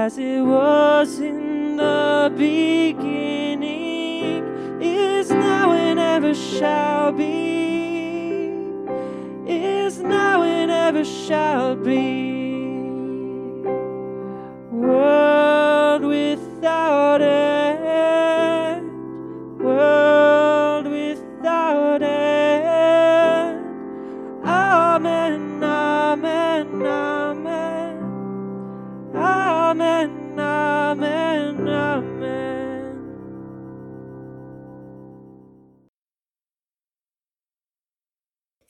as it was in the beginning, is now and ever shall be, is now and ever shall be.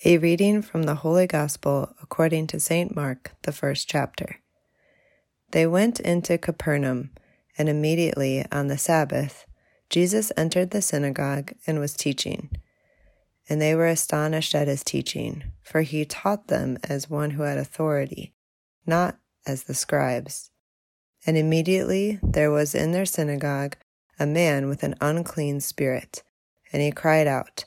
A reading from the Holy Gospel according to St. Mark, the first chapter. They went into Capernaum, and immediately on the Sabbath, Jesus entered the synagogue and was teaching. And they were astonished at his teaching, for he taught them as one who had authority, not as the scribes. And immediately there was in their synagogue a man with an unclean spirit, and he cried out,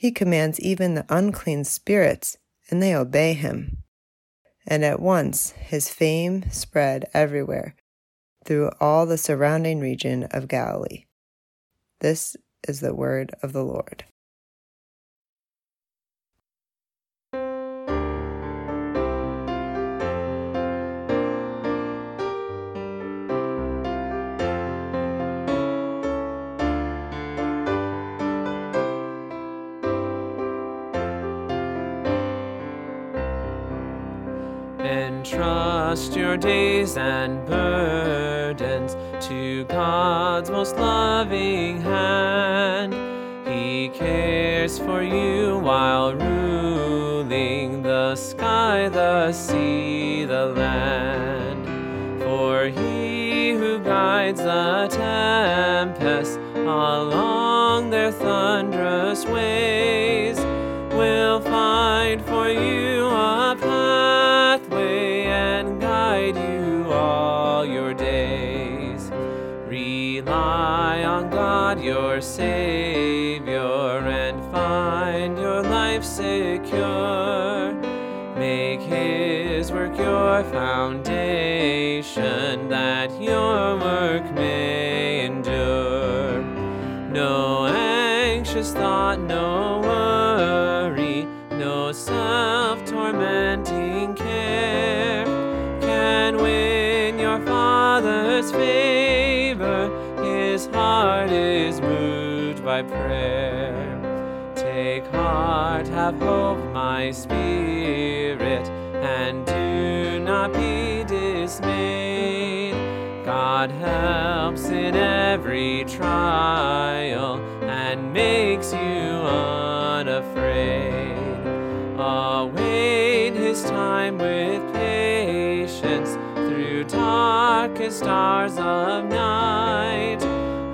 He commands even the unclean spirits, and they obey him. And at once his fame spread everywhere through all the surrounding region of Galilee. This is the word of the Lord. Entrust your days and burdens to God's most loving hand. He cares for you while ruling the sky, the sea, the land. For he who guides the tempest along their thunderous ways will find for you Savior, and find your life secure. Make His work your foundation, that your work by prayer. Take heart, have hope, my spirit, and do not be dismayed. God helps in every trial and makes you unafraid. Await his time with patience through darkest hours of night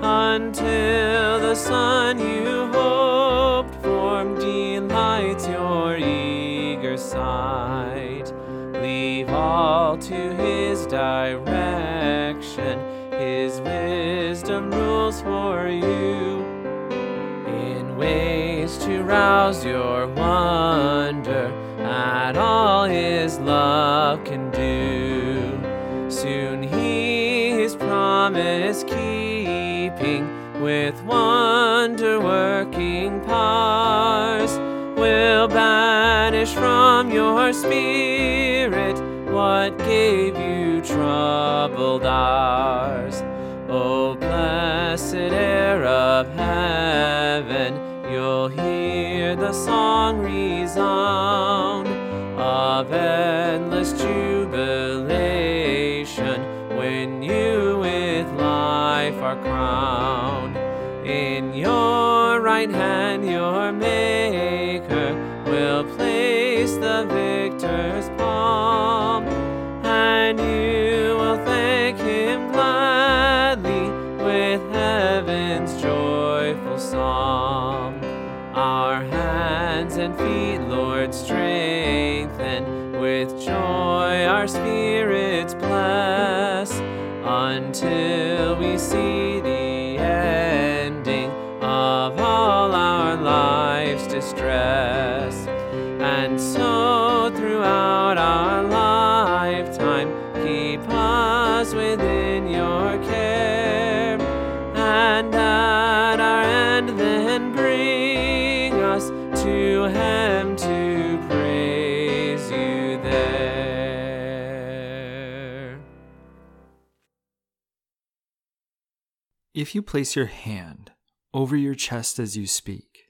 until the sun you hoped for delights your eager sight. Leave all to his direction, his wisdom rules for you in ways to rouse your wonder at all his love can do. Soon he his promise keeping with wonder working powers will banish from your spirit what gave you troubled hours. O blessed heir of heaven, you'll hear the song resound of endless jubilation when you are crowned. In your right hand, your Maker will place the victor's palm. and you will thank him gladly with heaven's joyful song. Our hands and feet, Lord, strengthen with joy our spirits bless until we see the ending of all our life's distress. If you place your hand over your chest as you speak,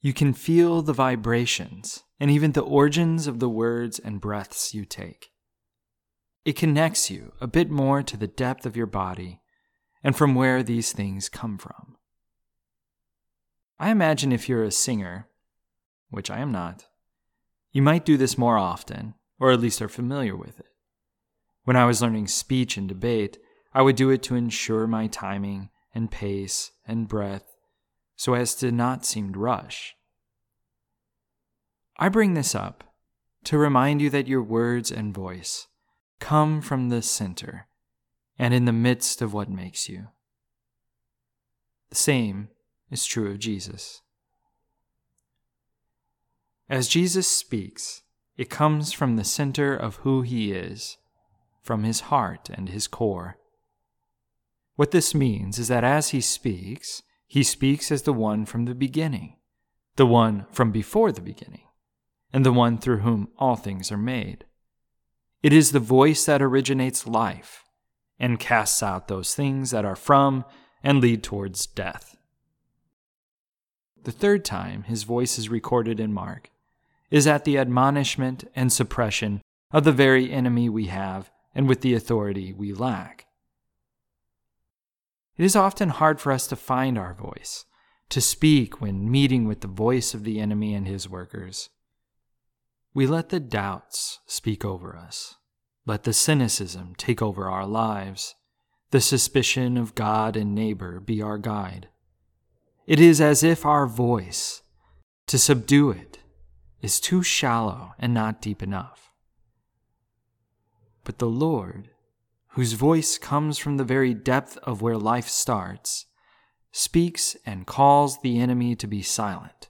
you can feel the vibrations and even the origins of the words and breaths you take. It connects you a bit more to the depth of your body and from where these things come from. I imagine if you're a singer, which I am not, you might do this more often, or at least are familiar with it. When I was learning speech and debate, I would do it to ensure my timing and pace and breath so as to not seem to rush. I bring this up to remind you that your words and voice come from the center and in the midst of what makes you. The same is true of Jesus. As Jesus speaks, it comes from the center of who he is, from his heart and his core. What this means is that as he speaks, he speaks as the one from the beginning, the one from before the beginning, and the one through whom all things are made. It is the voice that originates life and casts out those things that are from and lead towards death. The third time his voice is recorded in Mark is at the admonishment and suppression of the very enemy we have and with the authority we lack. It is often hard for us to find our voice, to speak when meeting with the voice of the enemy and his workers. We let the doubts speak over us. Let the cynicism take over our lives. The suspicion of God and neighbor be our guide. It is as if our voice, to subdue it, is too shallow and not deep enough. But the Lord, whose voice comes from the very depth of where life starts, speaks and calls the enemy to be silent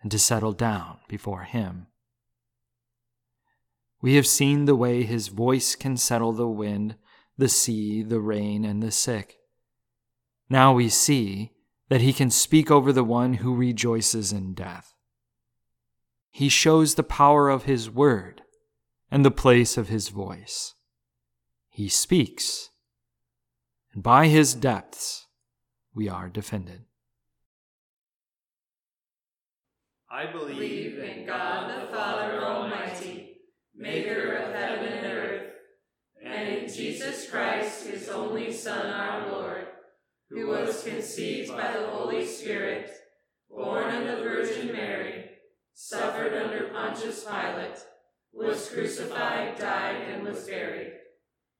and to settle down before him. We have seen the way his voice can settle the wind, the sea, the rain, and the sick. Now we see that he can speak over the one who rejoices in death. He shows the power of his word and the place of his voice. He speaks, and by his depths we are defended. I believe in God the Father Almighty, maker of heaven and earth, and in Jesus Christ, his only Son, our Lord, who was conceived by the Holy Spirit, born of the Virgin Mary, suffered under Pontius Pilate, was crucified, died, and was buried.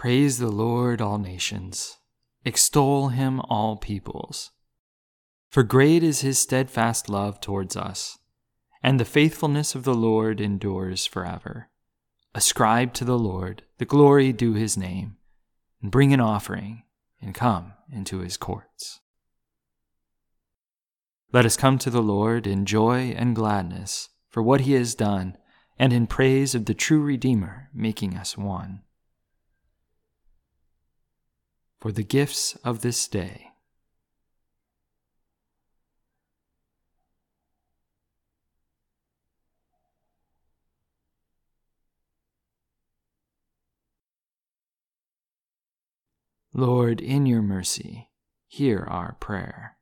Praise the Lord, all nations. Extol him, all peoples. For great is his steadfast love towards us, and the faithfulness of the Lord endures forever. Ascribe to the Lord the glory due his name, and bring an offering, and come into his courts. Let us come to the Lord in joy and gladness for what he has done, and in praise of the true Redeemer making us one. For the gifts of this day. Lord, in your mercy, hear our prayer.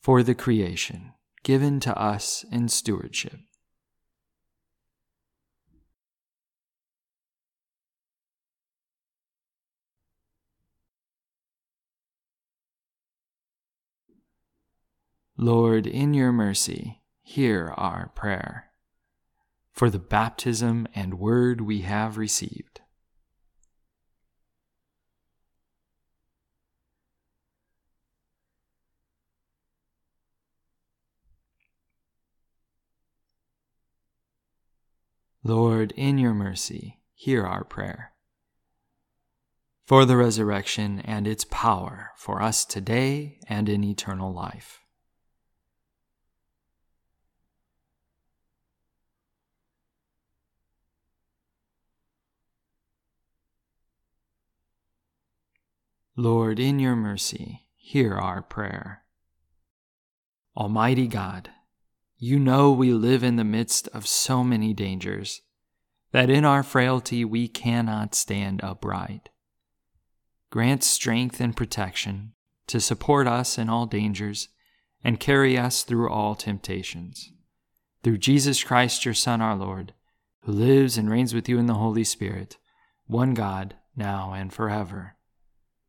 For the creation given to us in stewardship. Lord, in your mercy, hear our prayer. For the baptism and word we have received. Lord, in your mercy, hear our prayer. For the resurrection and its power for us today and in eternal life. Lord, in your mercy, hear our prayer. Almighty God, you know we live in the midst of so many dangers that in our frailty we cannot stand upright. Grant strength and protection to support us in all dangers and carry us through all temptations. Through Jesus Christ, your Son, our Lord, who lives and reigns with you in the Holy Spirit, one God, now and forever.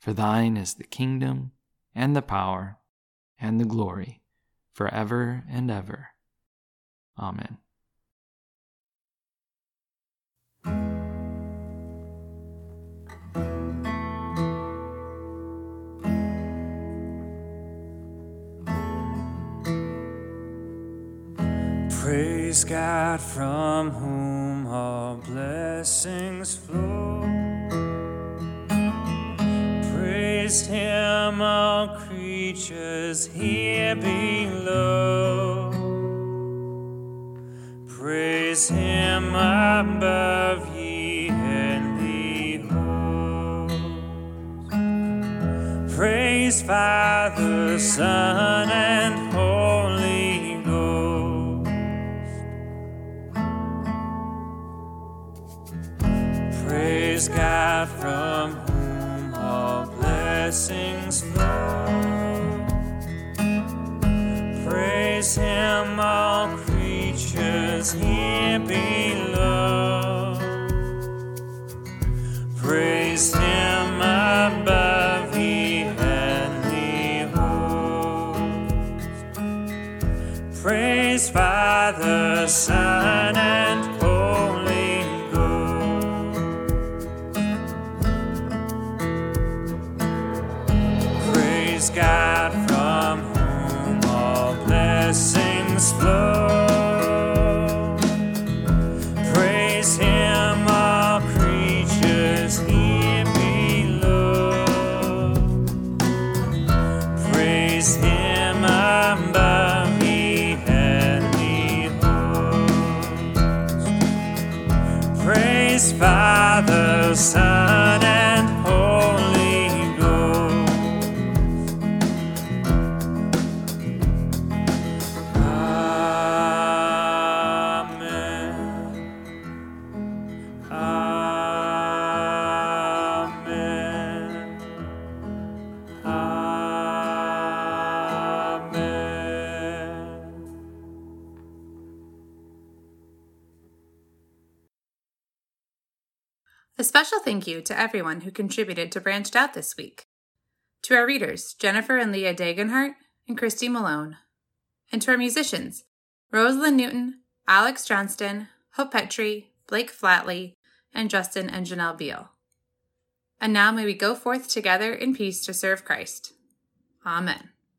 For thine is the kingdom, and the power, and the glory forever and ever. Amen. Praise God from whom all blessings flow. Praise Him, all creatures here below. Praise Him above ye heavenly hosts. Praise Father, Son, and Holy blessings flow. Praise Him, all creatures here below. Praise Him above, ye heavenly hosts. Praise Father, Son, and Praise Him above. Praise Father, Son, A special thank you to everyone who contributed to Branched Out this week. To our readers, Jennifer and Leah Dagenhart and Christy Malone. And to our musicians, Rosalind Newton, Alex Johnston, Hope Petrie, Blake Flatley, and Justin and Janelle Beal. And now may we go forth together in peace to serve Christ. Amen.